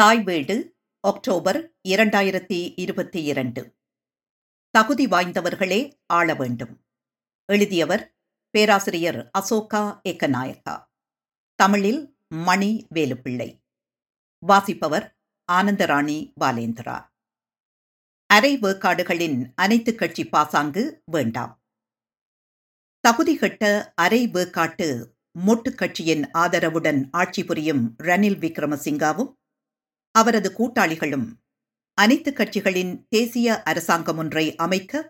தாய் வீடு அக்டோபர் இரண்டாயிரத்தி இருபத்தி இரண்டு. தகுதி வாய்ந்தவர்களே ஆள வேண்டும். எழுதியவர் பேராசிரியர் அசோகா ஏக்கநாயக்கா. தமிழில் மணி வேலுப்பிள்ளை. வாசிப்பவர் ஆனந்தராணி பாலேந்திரா. அரை வேக்காடுகளின் அனைத்து கட்சி பாசாங்கு வேண்டாம். தகுதி கட்ட அரை வேக்காட்டு மொட்டு கட்சியின் ஆதரவுடன் ஆட்சி புரியும் ரணில் விக்ரமசிங்காவும் அவரது கூட்டாளிகளும் அனைத்து கட்சிகளின் தேசிய அரசாங்கம் ஒன்றை அமைக்க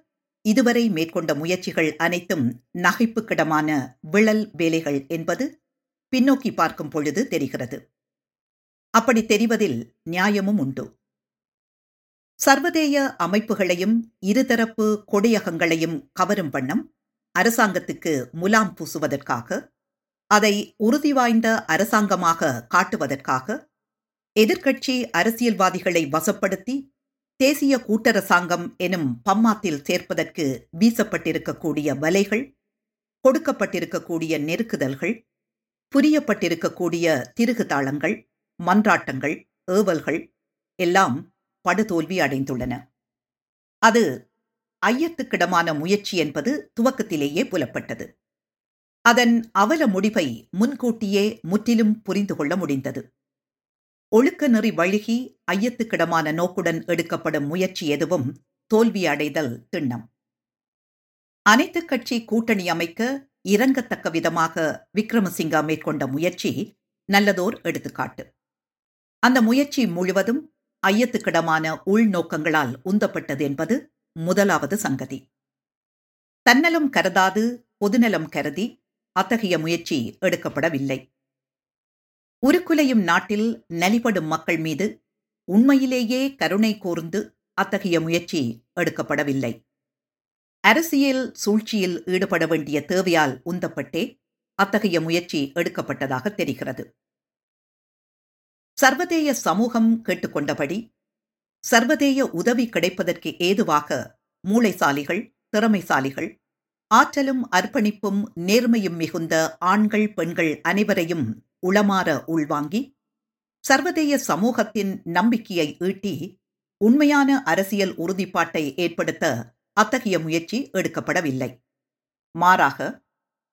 இதுவரை மேற்கொண்ட முயற்சிகள் அனைத்தும் நகைப்புக்கிடமான விழல் வேலைகள் என்பது பின்னோக்கி பார்க்கும் பொழுது தெரிகிறது. அப்படி தெரிவதில் நியாயமும் உண்டு. சர்வதேய அமைப்புகளையும் இருதரப்பு கொடியகங்களையும் கவரும் வண்ணம் அரசாங்கத்துக்கு முலாம் பூசுவதற்காக அதை உறுதி வாய்ந்த அரசாங்கமாக காட்டுவதற்காக எதிர்க்கட்சி அரசியல்வாதிகளை வசப்படுத்தி தேசிய கூட்டரசாங்கம் எனும் பம்மாத்தில் சேர்ப்பதற்கு வீசப்பட்டிருக்கக்கூடிய வலைகள் கொடுக்கப்பட்டிருக்கக்கூடிய நெருக்குதல்கள் புரியப்பட்டிருக்கக்கூடிய திருகுதாளங்கள் மன்றாட்டங்கள் ஏவல்கள் எல்லாம் படுதோல்வி அடைந்துள்ளன. அது ஐயத்துக்கிடமான முயற்சி என்பது துவக்கத்திலேயே புலப்பட்டது. அதன் அவல முடிவை முன்கூட்டியே முற்றிலும் புரிந்து கொள்ள முடிந்தது. ஒழுக்க நெறி வழுகி ஐயத்துக்கிடமான நோக்குடன் எடுக்கப்படும் முயற்சி எதுவும் தோல்வி அடைதல் திண்ணம். அனைத்து கட்சி கூட்டணி அமைக்க இறங்கத்தக்க விதமாக விக்ரமசிங்கா மேற்கொண்ட முயற்சி நல்லதோர் எடுத்துக்காட்டு. அந்த முயற்சி முழுவதும் ஐயத்துக்கிடமான உள்நோக்கங்களால் உந்தப்பட்டது என்பது முதலாவது சங்கதி. தன்னலம் கருதாது பொதுநலம் கருதி அத்தகைய முயற்சி எடுக்கப்படவில்லை. உருக்குலையும் நாட்டில் நலிபடும் மக்கள் மீது உண்மையிலேயே கருணை கூர்ந்து அத்தகைய முயற்சி எடுக்கப்படவில்லை. அரசியல் சூழ்ச்சியில் ஈடுபட வேண்டிய தேவையால் உந்தப்பட்டே அத்தகைய முயற்சி எடுக்கப்பட்டதாக தெரிகிறது. சர்வதேய சமூகம் கேட்டுக்கொண்டபடி சர்வதேய உதவி கிடைப்பதற்கு ஏதுவாக மூளைசாலிகள் திறமைசாலிகள் ஆற்றலும் அர்ப்பணிப்பும் நேர்மையும் மிகுந்த ஆண்கள் பெண்கள் அனைவரையும் உளமாற உள்வாங்கி சர்வதேய சமூகத்தின் நம்பிக்கையை ஈட்டி உண்மையான அரசியல் உறுதிப்பாட்டை ஏற்படுத்த அத்தகைய முயற்சி எடுக்கப்படவில்லை. மாறாக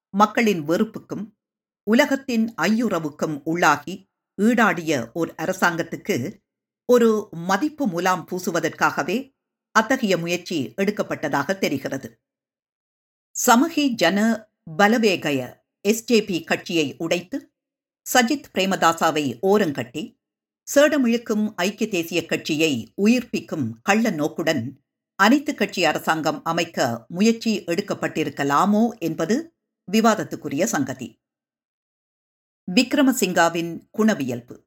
மக்களின் வெறுப்புக்கும் உலகத்தின் ஐயுறவுக்கும் உள்ளாகி ஈடாடிய ஒரு அரசாங்கத்துக்கு ஒரு மதிப்பு முலாம் பூசுவதற்காகவே அத்தகைய முயற்சி எடுக்கப்பட்டதாக தெரிகிறது. சமகி ஜன பலவேகய எஸ்ஜேபி கட்சியை உடைத்து சஜித் பிரேமதாசாவை ஓரங்கட்டி சேடமிழுக்கும் ஐக்கிய தேசிய கட்சியை உயிர்ப்பிக்கும் கள்ள நோக்குடன் அனைத்து கட்சி அரசாங்கம் அமைக்க முயற்சி எடுக்கப்பட்டிருக்கலாமோ என்பது விவாதத்துக்குரிய சங்கதி. விக்ரமசிங்காவின் குணவியல்பு.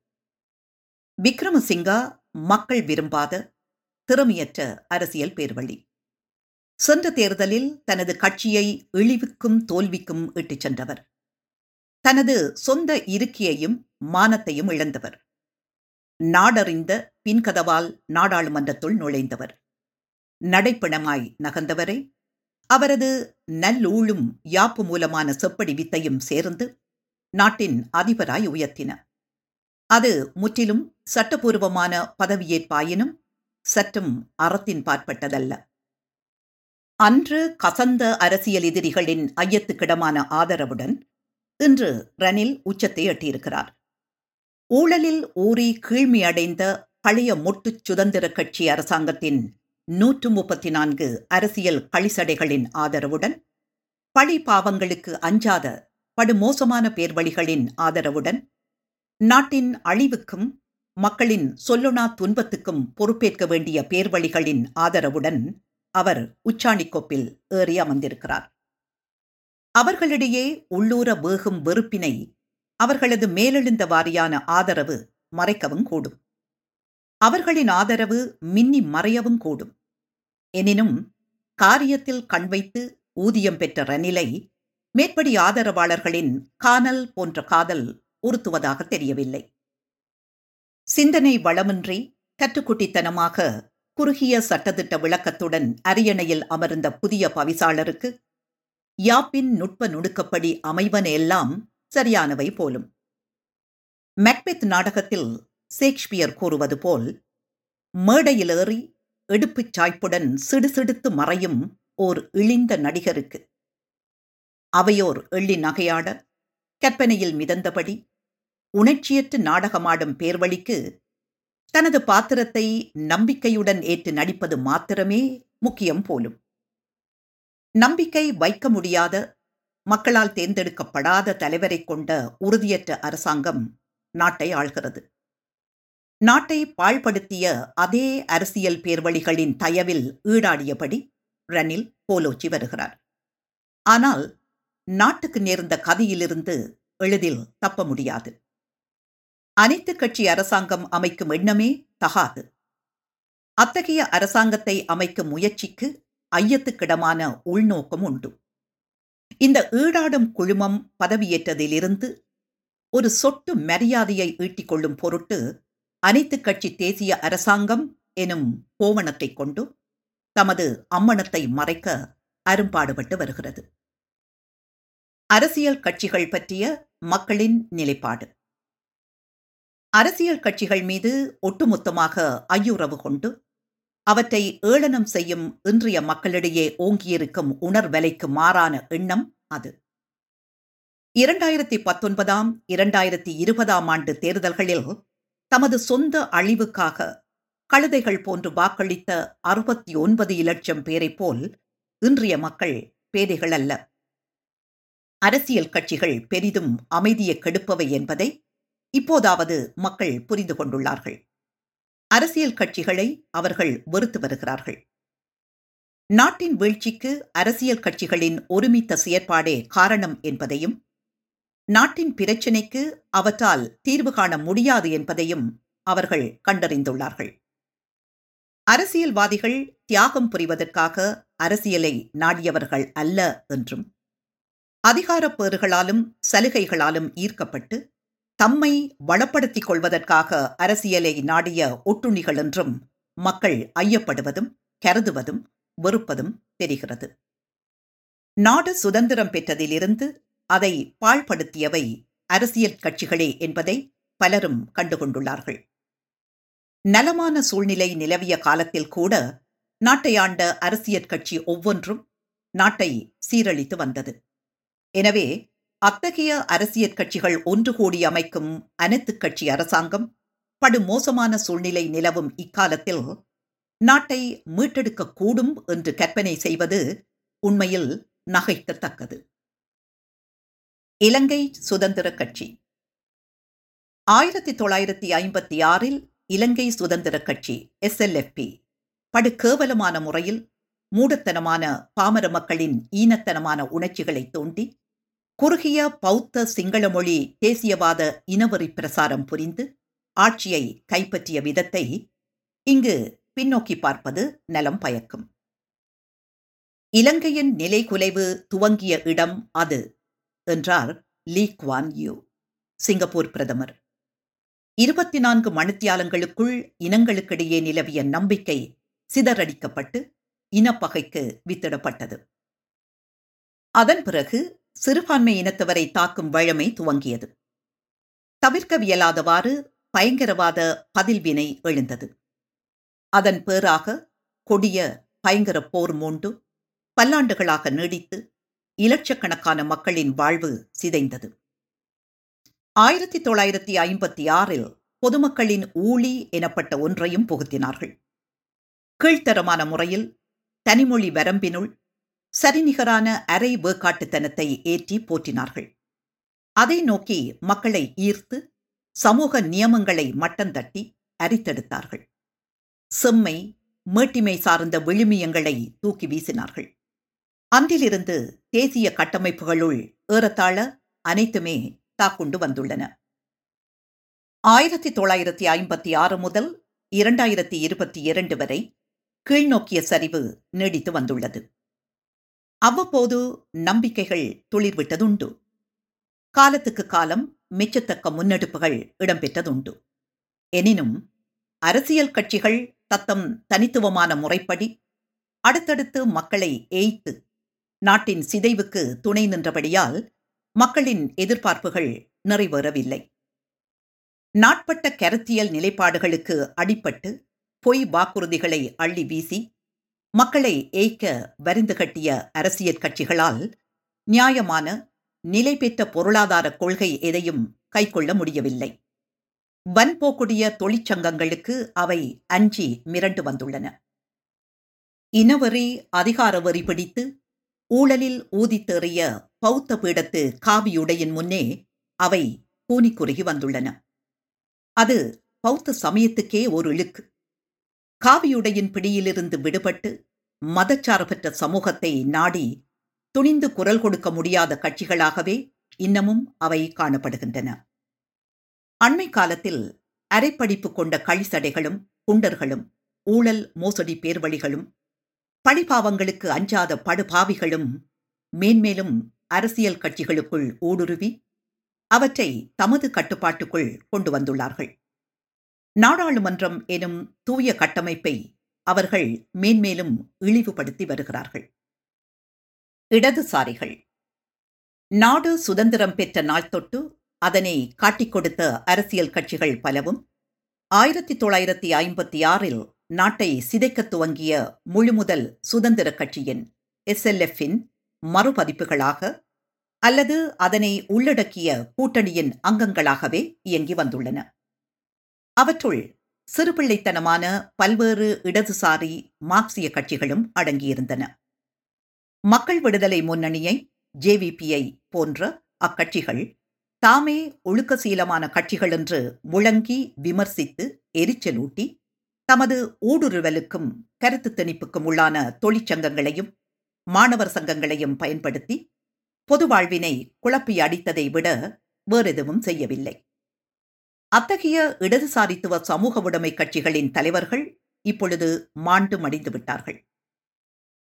விக்ரமசிங்கா மக்கள் விரும்பாத திறமையற்ற அரசியல் பேர்வழி. சென்ற தேர்தலில் தனது கட்சியை இழிவுக்கும் தோல்விக்கும் இட்டுச் சென்றவர். தனது சொந்த இருக்கையையும் மானத்தையும் இழந்தவர். நாடறிந்த பின்கதவால் நாடாளுமன்றத்துள் நுழைந்தவர். நடைப்பணமாய் நகர்ந்தவரை அவரது நல்லூழும் யாப்பு மூலமான செப்படி வித்தையும் சேர்ந்து நாட்டின் அதிபராய் உயர்த்தின. அது முற்றிலும் சட்டபூர்வமான பதவியேற்பாயினும் சற்றும் அறத்தின் பாற்பட்டதல்ல. அன்று கசந்த அரசியல் எதிரிகளின் ஐயத்துக்கிடமான ஆதரவுடன் இன்று ரணில் உச்சத்தை எட்டியிருக்கிறார். ஊழலில் ஊறி கீழ்மையடைந்த பழைய மொட்டுச் சுதந்திர கட்சி அரசாங்கத்தின் நூற்று முப்பத்தி நான்கு அரசியல் களிசடைகளின் ஆதரவுடன் பழி பாவங்களுக்கு அஞ்சாத படுமோசமான பேர்வழிகளின் ஆதரவுடன் நாட்டின் அழிவுக்கும் மக்களின் சொல்லொணா துன்பத்துக்கும் பொறுப்பேற்க வேண்டிய பேர்வழிகளின் ஆதரவுடன் அவர் உச்சாணிக்கொப்பில் ஏறி அமர்ந்திருக்கிறார். அவர்களிடையே உள்ளூர வேகும் வெறுப்பினை அவர்களது மேலெழுந்த வாரியான ஆதரவு மறைக்கவும் கூடும். அவர்களின் ஆதரவு மின்னி மறையவும் கூடும். எனினும் காரியத்தில் கண் வைத்து ஊதியம் பெற்ற ரணிலை மேற்படி ஆதரவாளர்களின் காணல் போன்ற காதல் உறுத்துவதாக தெரியவில்லை. சிந்தனை வளமின்றி கற்றுக்குட்டித்தனமாக குறுகிய சட்டத்திட்ட விளக்கத்துடன் அரியணையில் அமர்ந்த புதிய பவிசாளருக்கு யாப்பின் நுட்ப நுணுக்கப்படி அமைவன எல்லாம் சரியானவை போலும். மெக்பெத் நாடகத்தில் ஷேக்ஸ்பியர் கூறுவது போல் மேடையில் ஏறி எடுப்புச் சாய்ப்புடன் சிடுசிடுத்து மறையும் ஓர் இழிந்த நடிகருக்கு. அவையோர் எள்ளி நகையாட கற்பனையில் மிதந்தபடி உணர்ச்சியற்று நாடகமாடும் பேர்வழிக்கு தனது பாத்திரத்தை நம்பிக்கையுடன் ஏற்று நடிப்பது மாத்திரமே முக்கியம் போலும். நம்பிக்கை வைக்க முடியாத மக்களால் தேர்ந்தெடுக்கப்படாத தலைவரை கொண்ட உறுதியற்ற அரசாங்கம் நாட்டை ஆள்கிறது. நாட்டை பாழ்படுத்திய அதே அரசியல் பேர்வழிகளின் தயவில் ஈடாடியபடி ரணில் போலோச்சி வருகிறார். ஆனால் நாட்டுக்கு நேர்ந்த கதியிலிருந்து எளிதில் தப்ப முடியாது. அனைத்து கட்சி அரசாங்கம் அமைக்கும் எண்ணமே தகாது. அத்தகைய அரசாங்கத்தை அமைக்கும் முயற்சிக்கு ஐயத்துக்கிடமான உள்நோக்கம் உண்டு. இந்த ஈடாடும் குழுமம் பதவியேற்றதிலிருந்து ஒரு சொட்டு மரியாதையை ஈட்டிக் கொள்ளும் பொருட்டு அனைத்து கட்சி தேசிய அரசாங்கம் எனும் கோவணத்தை கொண்டு தமது அம்மணத்தை மறைக்க அரும்பாடுபட்டு வருகிறது. அரசியல் கட்சிகள் பற்றிய மக்களின் நிலைப்பாடு. அரசியல் கட்சிகள் மீது ஒட்டுமொத்தமாக ஐயுறவு கொண்டு அவற்றை ஏளனம் செய்யும் இன்றைய மக்களிடையே ஓங்கியிருக்கும் உணர்வலைக்கு மாறான எண்ணம் அது. இரண்டாயிரத்தி பத்தொன்பதாம் இரண்டாயிரத்தி இருபதாம் ஆண்டு தேர்தல்களில் தமது சொந்த அழிவுக்காக கழுதைகள் போன்று வாக்களித்த அறுபத்தி ஒன்பது இலட்சம் பேரைப் போல் இன்றைய மக்கள் பேதைகள் அல்ல. அரசியல் கட்சிகள் பெரிதும் அமைதியை கெடுப்பவை என்பதை இப்போதாவது மக்கள் புரிந்து கொண்டுள்ளார்கள். அரசியல் கட்சிகளை அவர்கள் வெறுத்து வருகிறார்கள். நாட்டின் வீழ்ச்சிக்கு அரசியல் கட்சிகளின் ஒருமித்த செயற்பாடே காரணம் என்பதையும் நாட்டின் பிரச்சினைக்கு அவற்றால் தீர்வு காண முடியாது என்பதையும் அவர்கள் கண்டறிந்துள்ளார்கள். அரசியல்வாதிகள் தியாகம் புரிவதற்காக அரசியலை நாடியவர்கள் அல்ல என்றும் அதிகாரப் பேறுகளாலும் சலுகைகளாலும் ஈர்க்கப்பட்டு தம்மை வளப்படுத்திக் கொள்வதற்காக அரசியலை நாடிய ஒட்டுண்ணிகள் என்றும் மக்கள் ஐயப்படுவதும் கருதுவதும் வெறுப்பதும் தெரிகிறது. நாடு சுதந்திரம் பெற்றதிலிருந்து அதை பாழ்படுத்தியவை அரசியல் கட்சிகளே என்பதை பலரும் கண்டுகொண்டுள்ளார்கள். நலமான சூழ்நிலை நிலவிய காலத்தில் கூட நாட்டை ஆண்ட அரசியற் கட்சி ஒவ்வொன்றும் நாட்டை சீரழித்து வந்தது. எனவே அத்தகைய அரசியற் கட்சிகள் ஒன்று கூடி அமைக்கும் அனைத்து கட்சி அரசாங்கம் படு மோசமான சூழ்நிலை நிலவும் இக்காலத்தில் நாட்டை மீட்டெடுக்க கூடும் என்று கற்பனை செய்வது உண்மையில் நகைக்கத்தக்கது. இலங்கை சுதந்திர கட்சி. ஆயிரத்தி தொள்ளாயிரத்தி ஐம்பத்தி ஆறில் இலங்கை சுதந்திர கட்சி எஸ்எல்எஃப்பி படு கேவலமான முறையில் மூடத்தனமான பாமர மக்களின் ஈனத்தனமான உணர்ச்சிகளை தூண்டி குறுகிய பௌத்த சிங்கள மொழி தேசியவாத இனவெறி பிரசாரம் புரிந்து ஆட்சியை கைப்பற்றிய விதத்தை இங்கு பின்னோக்கி பார்ப்பது நலம் பயக்கும். இலங்கையின் நிலைகுலைவு துவங்கிய இடம் அது என்றார் லீ குவான் யூ சிங்கப்பூர் பிரதமர். இருபத்தி நான்கு மணித்தியாலங்களுக்குள் இனங்களுக்கிடையே நிலவிய நம்பிக்கை சிதறடிக்கப்பட்டு இனப்பகைக்கு வித்திடப்பட்டது. அதன் பிறகு சிறுபான்மை இனத்தவரை தாக்கும் வழமை துவங்கியது. தவிர்க்கவியலாதவாறு பயங்கரவாத பதில்வினை எழுந்தது. அதன் பேராக கொடிய பயங்கர போர் மூண்டு பல்லாண்டுகளாக நீடித்து இலட்சக்கணக்கான மக்களின் வாழ்வு சிதைந்தது. ஆயிரத்தி தொள்ளாயிரத்தி ஐம்பத்தி ஆறில் பொதுமக்களின் ஊழி எனப்பட்ட ஒன்றையும் புகுத்தினார்கள். கீழ்த்தரமான முறையில் தனிமொழி வரம்பினுள் சரிநிகரான அரை வேக்காட்டுத்தனத்தை ஏற்றி போற்றினார்கள். அதை நோக்கி மக்களை ஈர்த்து சமூக நியமங்களை மட்டந்தட்டி அரித்தெடுத்தார்கள். செம்மை மேட்டிமை சார்ந்த விழுமியங்களை தூக்கி வீசினார்கள். அன்றிலிருந்து தேசிய கட்டமைப்புகளுள் ஏறத்தாழ அனைத்துமே தாக்குண்டு வந்துள்ளன. ஆயிரத்தி தொள்ளாயிரத்தி ஐம்பத்தி ஆறு முதல் இரண்டாயிரத்தி இருபத்தி இரண்டு வரை கீழ்நோக்கிய சரிவு நீடித்து வந்துள்ளது. அவ்வப்போது நம்பிக்கைகள் துளிர்விட்டதுண்டு. காலத்துக்கு காலம் மிச்சத்தக்க முன்னெடுப்புகள் இடம்பெற்றதுண்டு. எனினும் அரசியல் கட்சிகள் தத்தம் தனித்துவமான முறைப்படி அடுத்தடுத்து மக்களை ஏய்த்து நாட்டின் சிதைவுக்கு துணை நின்றபடியால் மக்களின் எதிர்பார்ப்புகள் நிறைவேறவில்லை. நாட்பட்ட கருத்தியல் நிலைப்பாடுகளுக்கு அடிப்பட்டு பொய் வாக்குறுதிகளை அள்ளி வீசி மக்களை ஏய்க்க வரிந்து கட்டிய அரசியல் கட்சிகளால் நியாயமான நிலை பெற்ற பொருளாதார கொள்கை எதையும் கைக்கொள்ள முடியவில்லை. வன்போக்குடைய தொழிற்சங்கங்களுக்கு அவை அஞ்சி மிரண்டு வந்துள்ளன. இனவெறி அதிகார வெறி பிடித்து ஊழலில் ஊதித்தேறிய பௌத்த பீடத்து காவியுடையின் முன்னே அவை கூனிக்குறுகி வந்துள்ளன. அது பௌத்த சமயத்துக்கே ஒரு இழுக்கு. காவியுடையின் பிடியிலிருந்து விடுபட்டு மதச்சார்பற்ற சமூகத்தை நாடி துணிந்து குரல் கொடுக்க முடியாத கட்சிகளாகவே இன்னமும் அவை காணப்படுகின்றன. அண்மை காலத்தில் அரைப்படிப்பு கொண்ட கழிசடைகளும் குண்டர்களும் ஊழல் மோசடி பேர்வழிகளும் பழிபாவங்களுக்கு அஞ்சாத படுபாவிகளும் மேன்மேலும் அரசியல் கட்சிகளுக்குள் ஊடுருவி அவற்றை தமது கட்டுப்பாட்டுக்குள் கொண்டு வந்துள்ளார்கள். நாடாளுமன்றம் எனும் தூய கட்டமைப்பை அவர்கள் மேன்மேலும் இழிவுபடுத்தி வருகிறார்கள். இடதுசாரிகள். நாடு சுதந்திரம் பெற்ற நாள் தொட்டு அதனை காட்டிக் கொடுத்த அரசியல் கட்சிகள் பலவும் ஆயிரத்தி தொள்ளாயிரத்தி ஐம்பத்தி ஆறில் நாட்டை சிதைக்க துவங்கிய முழுமுதல் சுதந்திர கட்சியின் எஸ்எல்எஃப்பின் மறுபதிப்புகளாக அல்லது அதனை உள்ளடக்கிய கூட்டணியின் அங்கங்களாகவே இயங்கி வந்துள்ளன. அவற்றுள் சிறுபிள்ளைத்தனமான பல்வேறு இடதுசாரி மார்க்சிய கட்சிகளும் அடங்கியிருந்தன. மக்கள் விடுதலை முன்னணியை ஜேவிபியை போன்ற அக்கட்சிகள் தாமே ஒழுக்கசீலமான கட்சிகள் என்று முழங்கி விமர்சித்து எரிச்சலூட்டி தமது ஊடுருவலுக்கும் கருத்து திணிப்புக்கும் உள்ளான தொழிற்சங்கங்களையும் மாணவர் சங்கங்களையும் பயன்படுத்தி பொது வாழ்வினை குழப்பி அடித்ததை விட வேறெதுவும் செய்யவில்லை. அத்தகைய இடதுசாரித்துவ சமூக உடைமை கட்சிகளின் தலைவர்கள் இப்பொழுது மாண்டு மடிந்து விட்டார்கள்.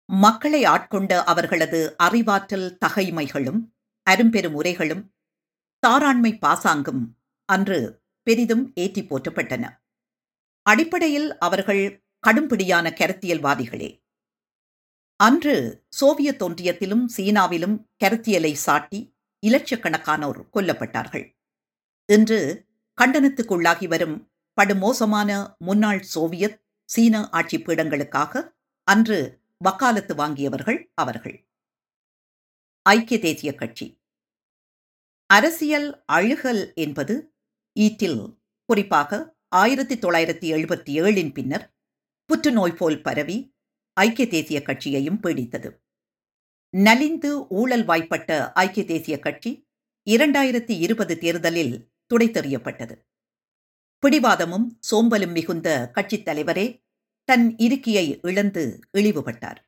மக்களை ஆட்கொண்ட அவர்களது அறிவாற்றல் தகைமைகளும் அரும்பெரும் உரைகளும் தாராண்மை பாசாங்கும் அன்று பெரிதும் ஏற்றி போற்றப்பட்டன. அடிப்படையில் அவர்கள் கடும்பிடியான கருத்தியல்வாதிகளே. அன்று சோவியத் ஒன்றியத்திலும் சீனாவிலும் கருத்தியலை சாட்டி இலட்சக்கணக்கானோர் கொல்லப்பட்டார்கள். இன்று கண்டனத்துக்குள்ளாகி வரும் படுமோசமான முன்னாள் சோவியத் சீன ஆட்சி பீடங்களுக்காக அன்று வக்காலத்து வாங்கியவர்கள் அவர்கள். ஐக்கிய தேசிய கட்சி. அரசியல் அழுகல் என்பது ஈட்டில் குறிப்பாக ஆயிரத்தி தொள்ளாயிரத்தி எழுபத்தி ஏழின் பின்னர் புற்றுநோய் போல் பரவி ஐக்கிய தேசிய கட்சியையும் பீடித்தது. நலிந்து ஊழல் வாய்ப்பட்ட ஐக்கிய தேசிய கட்சி இரண்டாயிரத்தி இருபது தேர்தலில் துடைத்தெறியப்பட்டது பிடிவாதமும் சோம்பலும் மிகுந்த கட்சித் தலைவரே தன் இருக்கியை இழந்து இழிவுபட்டார்.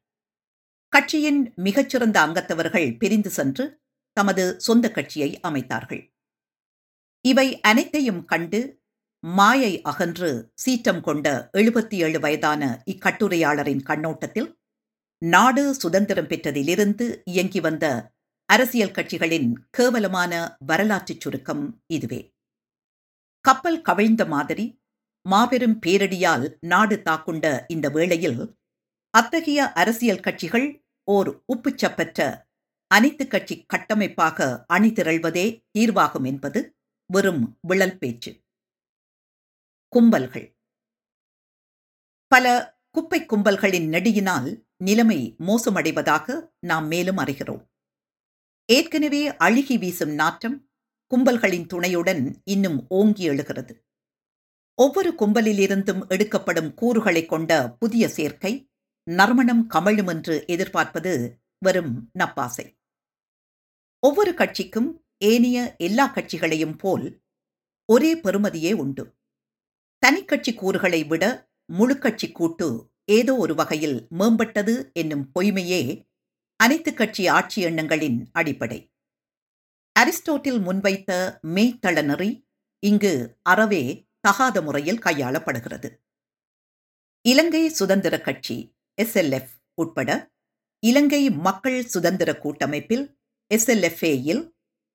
கட்சியின் மிகச்சிறந்த அங்கத்தவர்கள் பிரிந்து சென்று தமது சொந்த கட்சியை அமைத்தார்கள். இவை அனைத்தையும் கண்டு மாயை அகன்று சீற்றம் கொண்ட எழுபத்தி ஏழு வயதான இக்கட்டுரையாளரின் கண்ணோட்டத்தில் நாடு சுதந்திரம் பெற்றதிலிருந்து இயங்கி வந்த அரசியல் கட்சிகளின் கேவலமான வரலாற்றுச் சுருக்கம் இதுவே. கப்பல் கவிழ்ந்த மாதிரி மாபெரும் பேரடியால் நாடு தாக்குண்ட இந்த வேளையில் அத்தகைய அரசியல் கட்சிகள் ஓர் உப்புச்சப்பற்ற அனைத்து கட்சி கட்டமைப்பாக அணிதிரள்வதே தீர்வாகும் என்பது வெறும் விழல் பேச்சு. கும்பல்கள். பல குப்பை கும்பல்களின் நெடியினால் நிலைமை மோசமடைவதாக நாம் மேலும் அறிகிறோம். ஏற்கனவே அழுகி வீசும் நாற்றம் கும்பல்களின் துணையுடன் இன்னும் ஓங்கி எழுகிறது. ஒவ்வொரு கும்பலிலிருந்தும் எடுக்கப்படும் கூறுகளைக் கொண்ட புதிய சேர்க்கை நறுமணம் கமழும் என்று எதிர்பார்ப்பது வெறும் நப்பாசை. ஒவ்வொரு கட்சிக்கும் ஏனைய எல்லா கட்சிகளையும் போல் ஒரே பெறுமதியே உண்டு. தனிக்கட்சி கூறுகளை விட முழுக்கட்சி கூட்டு ஏதோ ஒரு வகையில் மேம்பட்டது என்னும் பொய்மையே அனைத்து கட்சி ஆட்சி எண்ணங்களின் அடிப்படை. அரிஸ்டோட்டில் முன்வைத்த மெய்த்தள நெறி இங்கு அறவே தகாத முறையில் கையாளப்படுகிறது. இலங்கை சுதந்திர கட்சி எஸ்எல்எஃப் உட்பட இலங்கை மக்கள் சுதந்திர கூட்டமைப்பில் எஸ்எல்எஃப்ஏயில்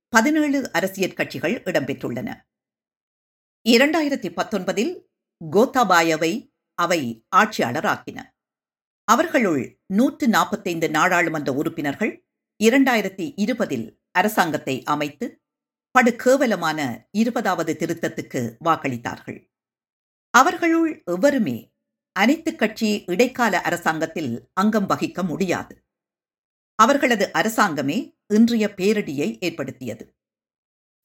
பதினேழு அரசியல் கட்சிகள் இடம்பெற்றுள்ளன. இரண்டாயிரத்தி பத்தொன்பதில் கோத்தாபாயவை அவை ஆட்சியாளராக்கின. அவர்களுள் நூற்று நாற்பத்தைந்து நாடாளுமன்ற உறுப்பினர்கள் இரண்டாயிரத்தி இருபதில் அரசாங்கத்தை அமைத்து படுகேவலமான இருபதாவது திருத்தத்துக்கு வாக்களித்தார்கள். அவர்களுள் எவருமே அனைத்து கட்சி இடைக்கால அரசாங்கத்தில் அங்கம் வகிக்க முடியாது. அவர்களது அரசாங்கமே இன்றைய பேரிடியை ஏற்படுத்தியது.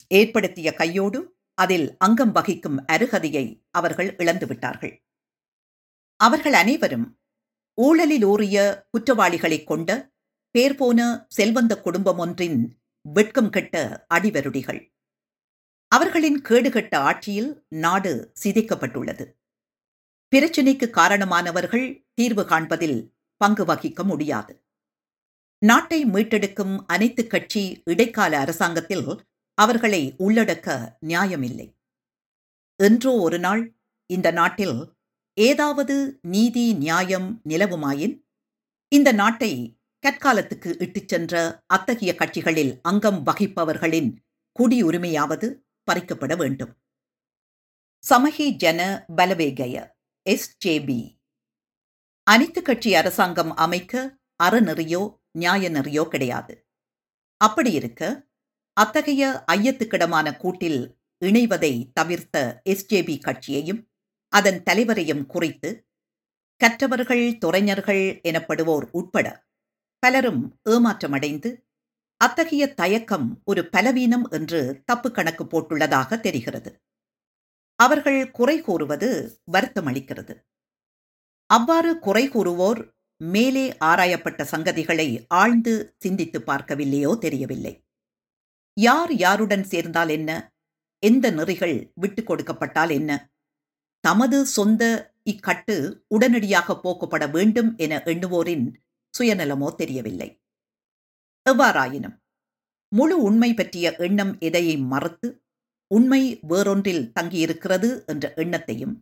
ஏற்படுத்திய கையோடு அதில் அங்கம் வகிக்கும் அருகதையை அவர்கள் இழந்துவிட்டார்கள். அவர்கள் அனைவரும் ஊழலில் ஊறிய குற்றவாளிகளைக் கொண்ட பேர் போன செல்வந்த குடும்பம் ஒன்றின் வெட்கம் கெட்ட அடிவருடிகள். அவர்களின் கேடுகட்ட ஆட்சியில் நாடு சிதைக்கப்பட்டுள்ளது. பிரச்சினைக்கு காரணமானவர்கள் தீர்வு காண்பதில் பங்கு வகிக்க முடியாது. நாட்டை மீட்டெடுக்கும் அனைத்து கட்சி இடைக்கால அரசாங்கத்தில் அவர்களை உள்ளடக்க நியாயமில்லை. என்றோ ஒரு நாள் இந்த நாட்டில் ஏதாவது நீதி நியாயம் நிலவுமாயின்? இந்த நாட்டை கற்காலத்துக்கு இட்டுச் சென்ற அத்தகைய கட்சிகளில் அங்கம் வகிப்பவர்களின் குடியுரிமையாவது பறிக்கப்பட வேண்டும். சமகி ஜன பலவேகய எஸ்ஜேபி அனைத்து கட்சி அரசாங்கம் அமைக்க அறநெறியோ நியாய நெறியோ கிடையாது. அப்படி இருக்க அத்தகைய ஐயத்துக்கிடமான கூட்டில் இணைவதை தவிர்த்த எஸ்ஜேபி கட்சியையும் அதன் தலைவரையும் குறித்து கற்றவர்கள் துறைஞர்கள் எனப்படுவோர் உட்பட பலரும் ஏமாற்றமடைந்து அத்தகைய தயக்கம் ஒரு பலவீனம் என்று தப்பு கணக்கு போட்டுள்ளதாக தெரிகிறது. அவர்கள் குறை கூறுவது வருத்தமளிக்கிறது அவ்வாறு குறை கூறுவோர் மேலே ஆராயப்பட்ட சங்கதிகளை ஆழ்ந்து சிந்தித்து பார்க்கவில்லையோ தெரியவில்லை. யார் யாருடன் சேர்ந்தால் என்ன? எந்த நெறிகள் விட்டுக் கொடுக்கப்பட்டால் என்ன? தமது சொந்த இக்கட்டு உடனடியாக போக்கப்பட வேண்டும் என எண்ணுவோரின் சுயநலமோ தெரியவில்லை. எவ்வாறாயினும் முழு உண்மை பற்றிய எண்ணம் எதையை மறுத்து உண்மை வேறொன்றில் தங்கியிருக்கிறது என்ற எண்ணத்தையும்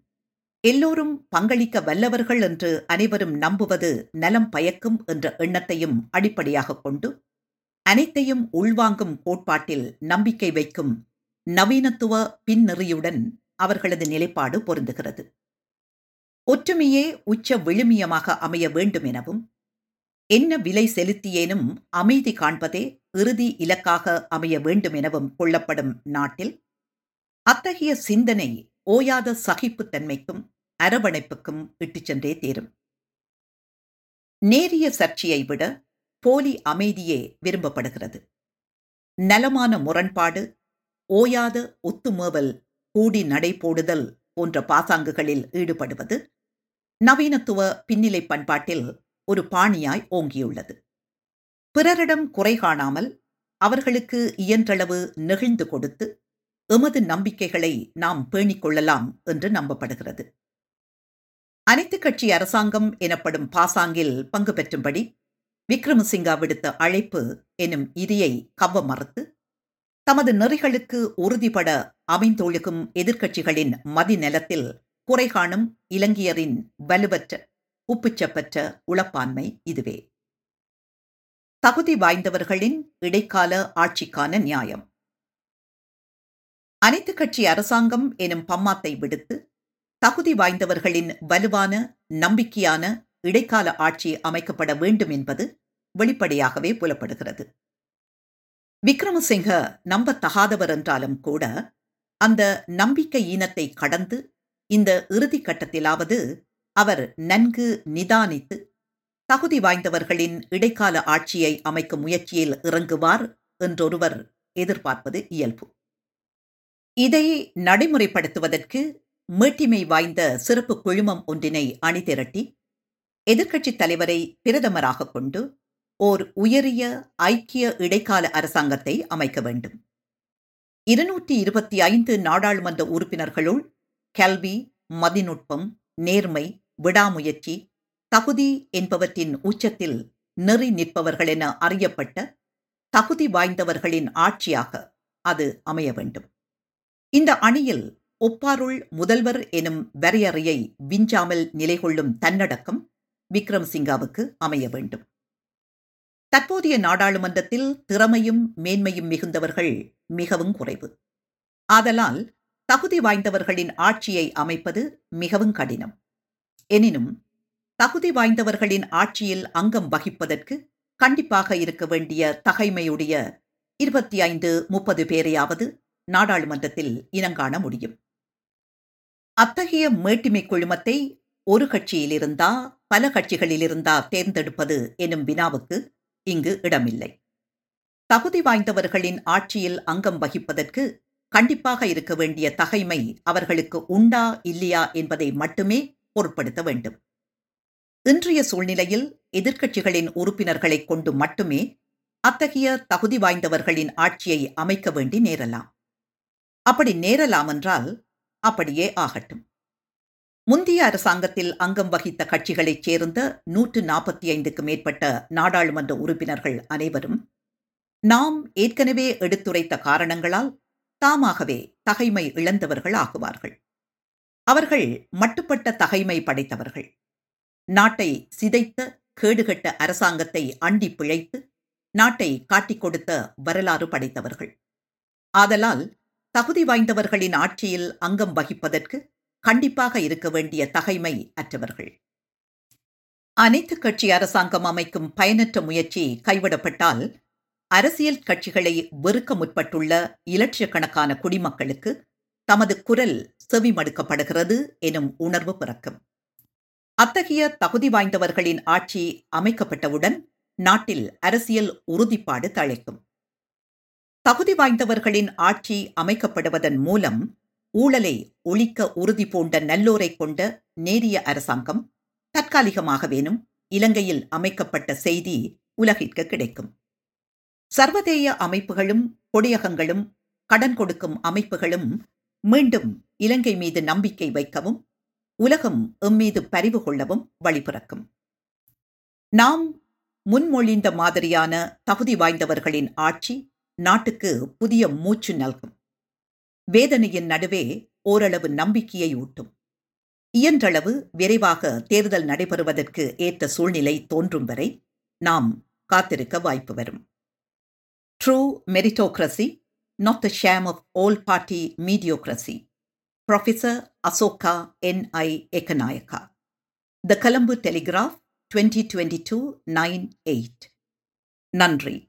எல்லோரும் பங்களிக்க வல்லவர்கள் என்று அனைவரும் நம்புவது நலம் பயக்கும் என்ற எண்ணத்தையும் அடிப்படையாக கொண்டு அனைத்தையும் உள்வாங்கும் கோட்பாட்டில் நம்பிக்கை வைக்கும் நவீனத்துவ பின்னெறியுடன் அவர்களது நிலைப்பாடு பொருந்துகிறது. ஒற்றுமையே உச்ச விழுமியமாக அமைய வேண்டும் எனவும் என்ன விலை செலுத்தியேனும் அமைதி காண்பதே இறுதி இலக்காக அமைய வேண்டும் எனவும் கொள்ளப்படும் நாட்டில் அத்தகைய சிந்தனை ஓயாத சகிப்புத்தன்மைக்கும் அரவணைப்புக்கும் இட்டுச் சென்றே தேரும். நேரிய சர்ச்சையை விட போலி அமைதியே விரும்பப்படுகிறது. நலமான முரண்பாடு ஓயாத ஒத்துமேவல் கூடி நடைபோடுதல் போன்ற பாசாங்குகளில் ஈடுபடுவது நவீனத்துவ பின்னிலை பண்பாட்டில் ஒரு பாணியாய் ஓங்கியுள்ளது. பிறரிடம் குறை காணாமல் அவர்களுக்கு இயன்றளவு நெகிழ்ந்து கொடுத்து எமது நம்பிக்கைகளை நாம் பேணிக் கொள்ளலாம் என்று நம்பப்படுகிறது. அனைத்து கட்சி அரசாங்கம் எனப்படும் பாசாங்கில் பங்கு பெற்றும்படி விக்ரமசிங்கா விடுத்த அழைப்பு எனும் இரியை கவ்வ மறுத்து தமது நெறிகளுக்கு உறுதிபட அமைந்தொழுகும் எதிர்க்கட்சிகளின் மதிநலத்தில் குறை காணும் இலங்கையரின் வலுவற்ற உப்புச்சப்பற்ற உளப்பான்மை இதுவே. தகுதி வாய்ந்தவர்களின் இடைக்கால ஆட்சிக்கான நியாயம். அனைத்து கட்சி அரசாங்கம் எனும் பம்மாத்தை விடுத்து தகுதி வாய்ந்தவர்களின் வலுவான நம்பிக்கையான இடைக்கால ஆட்சி அமைக்கப்பட வேண்டும் என்பது வெளிப்படையாகவே புலப்படுகிறது. விக்ரமசிங்க நம்பத்தகாதவர் என்றாலும் கூட அந்த நம்பிக்கை ஈனத்தை கடந்து இந்த இறுதி கட்டத்திலாவது அவர் நன்கு நிதானித்து தகுதி வாய்ந்தவர்களின் இடைக்கால ஆட்சியை அமைக்கும் முயற்சியில் இறங்குவார் என்றொருவர் எதிர்பார்ப்பது இயல்பு. இதை நடைமுறைப்படுத்துவதற்கு மீட்டிமை வாய்ந்த சிறப்பு குழுமம் ஒன்றினை அணிதிரட்டி எதிர்க்கட்சித் தலைவரை பிரதமராக கொண்டு ஓர் உயரிய ஐக்கிய இடைக்கால அரசாங்கத்தை அமைக்க வேண்டும். இருநூற்றி இருபத்தி ஐந்து நாடாளுமன்ற உறுப்பினர்களுள் கல்வி மதிநுட்பம் நேர்மை விடாமுயற்சி தகுதி என்பவற்றின் உச்சத்தில் நெறி நிற்பவர்கள் என அறியப்பட்ட தகுதி வாய்ந்தவர்களின் ஆட்சியாக அது அமைய வேண்டும். இந்த அணியில் ஒப்பாருள் முதல்வர் எனும் வரையறையை விஞ்சாமல் நிலை கொள்ளும் தன்னடக்கம் விக்ரம் சிங்காவுக்கு அமைய வேண்டும். தற்போதைய நாடாளுமன்றத்தில் திறமையும் மேன்மையும் மிகுந்தவர்கள் மிகவும் குறைவு. ஆதலால் தகுதி வாய்ந்தவர்களின் ஆட்சியை அமைப்பது மிகவும் கடினம். எனினும் தகுதி வாய்ந்தவர்களின் ஆட்சியில் அங்கம் வகிப்பதற்கு கண்டிப்பாக இருக்க வேண்டிய தகைமையுடைய இருபத்தி ஐந்து முப்பது பேரையாவது நாடாளுமன்றத்தில் இனங்காண முடியும். அத்தகைய மேட்டிமை குழுமத்தை ஒரு கட்சியிலிருந்தா பல கட்சிகளிலிருந்தா தேர்ந்தெடுப்பது எனும் வினாவுக்கு இங்கு இடமில்லை. தகுதி வாய்ந்தவர்களின் ஆட்சியில் அங்கம் வகிப்பதற்கு கண்டிப்பாக இருக்க வேண்டிய தகைமை அவர்களுக்கு உண்டா இல்லையா என்பதை மட்டுமே பொருட்படுத்த வேண்டும். இன்றைய சூழ்நிலையில் எதிர்க்கட்சிகளின் உறுப்பினர்களைக் கொண்டு மட்டுமே அத்தகைய தகுதி வாய்ந்தவர்களின் ஆட்சியை அமைக்க வேண்டி நேரலாம். அப்படி நேரலாம் என்றால் அப்படியே ஆகட்டும். முந்தைய அரசாங்கத்தில் அங்கம் வகித்த கட்சிகளைச் சேர்ந்த நூற்று நாற்பத்தி ஐந்துக்கு மேற்பட்ட நாடாளுமன்ற உறுப்பினர்கள் அனைவரும் நாம் ஏற்கனவே எடுத்துரைத்த காரணங்களால் தாமாகவே தகைமை இழந்தவர்கள் ஆகுவார்கள். அவர்கள் மட்டுப்பட்ட தகைமை படைத்தவர்கள். நாட்டை சிதைத்த கேடுகட்ட அரசாங்கத்தை அண்டி பிழைத்து நாட்டை காட்டிக் கொடுத்த வரலாறு படைத்தவர்கள். ஆதலால் தகுதி வாய்ந்தவர்களின் ஆட்சியில் அங்கம் வகிப்பதற்கு கண்டிப்பாக இருக்க வேண்டிய தகைமை அற்றவர்கள். அனைத்து கட்சி அரசாங்கம் அமைக்கும் பயனற்ற முயற்சி கைவிடப்பட்டால் அரசியல் கட்சிகளை வெறுக்க முற்பட்டுள்ள இலட்சக்கணக்கான குடிமக்களுக்கு தமது குரல் செவிமடுக்கப்படுகிறது எனும் உணர்வு பிறக்கும். அத்தகைய தகுதி வாய்ந்தவர்களின் ஆட்சி அமைக்கப்பட்டவுடன் நாட்டில் அரசியல் உறுதிப்பாடு தழைக்கும். தகுதி வாய்ந்தவர்களின் ஆட்சி அமைக்கப்படுவதன் மூலம் ஊழலை ஒழிக்க உறுதி பூண்ட நல்லோரை கொண்ட நேரிய அரசாங்கம் தற்காலிகமாகவேனும் இலங்கையில் அமைக்கப்பட்ட செய்தி உலகிற்கு கிடைக்கும். சர்வதேய அமைப்புகளும் கொடியகங்களும் கடன் கொடுக்கும் அமைப்புகளும் மீண்டும் இலங்கை மீது நம்பிக்கை வைக்கவும் உலகம் எம்மீது பரிவு கொள்ளவும் வழிபிறக்கும். நாம் முன்மொழிந்த மாதிரியான தகுதி வாய்ந்தவர்களின் ஆட்சி நாட்டுக்கு புதிய மூச்சு நல்கும். வேதனையின் நடுவே ஓரளவு நம்பிக்கையை ஊட்டும். இயன்றளவு விரைவாக தேர்தல் நடைபெறுவதற்கு ஏற்ற சூழ்நிலை தோன்றும் வரை நாம் காத்திருக்க வாய்ப்பு வரும். True meritocracy not the sham of all party mediocrity professor Asoka N I Ekanayake the Colombo Telegraph twenty twenty two nine eight நன்றி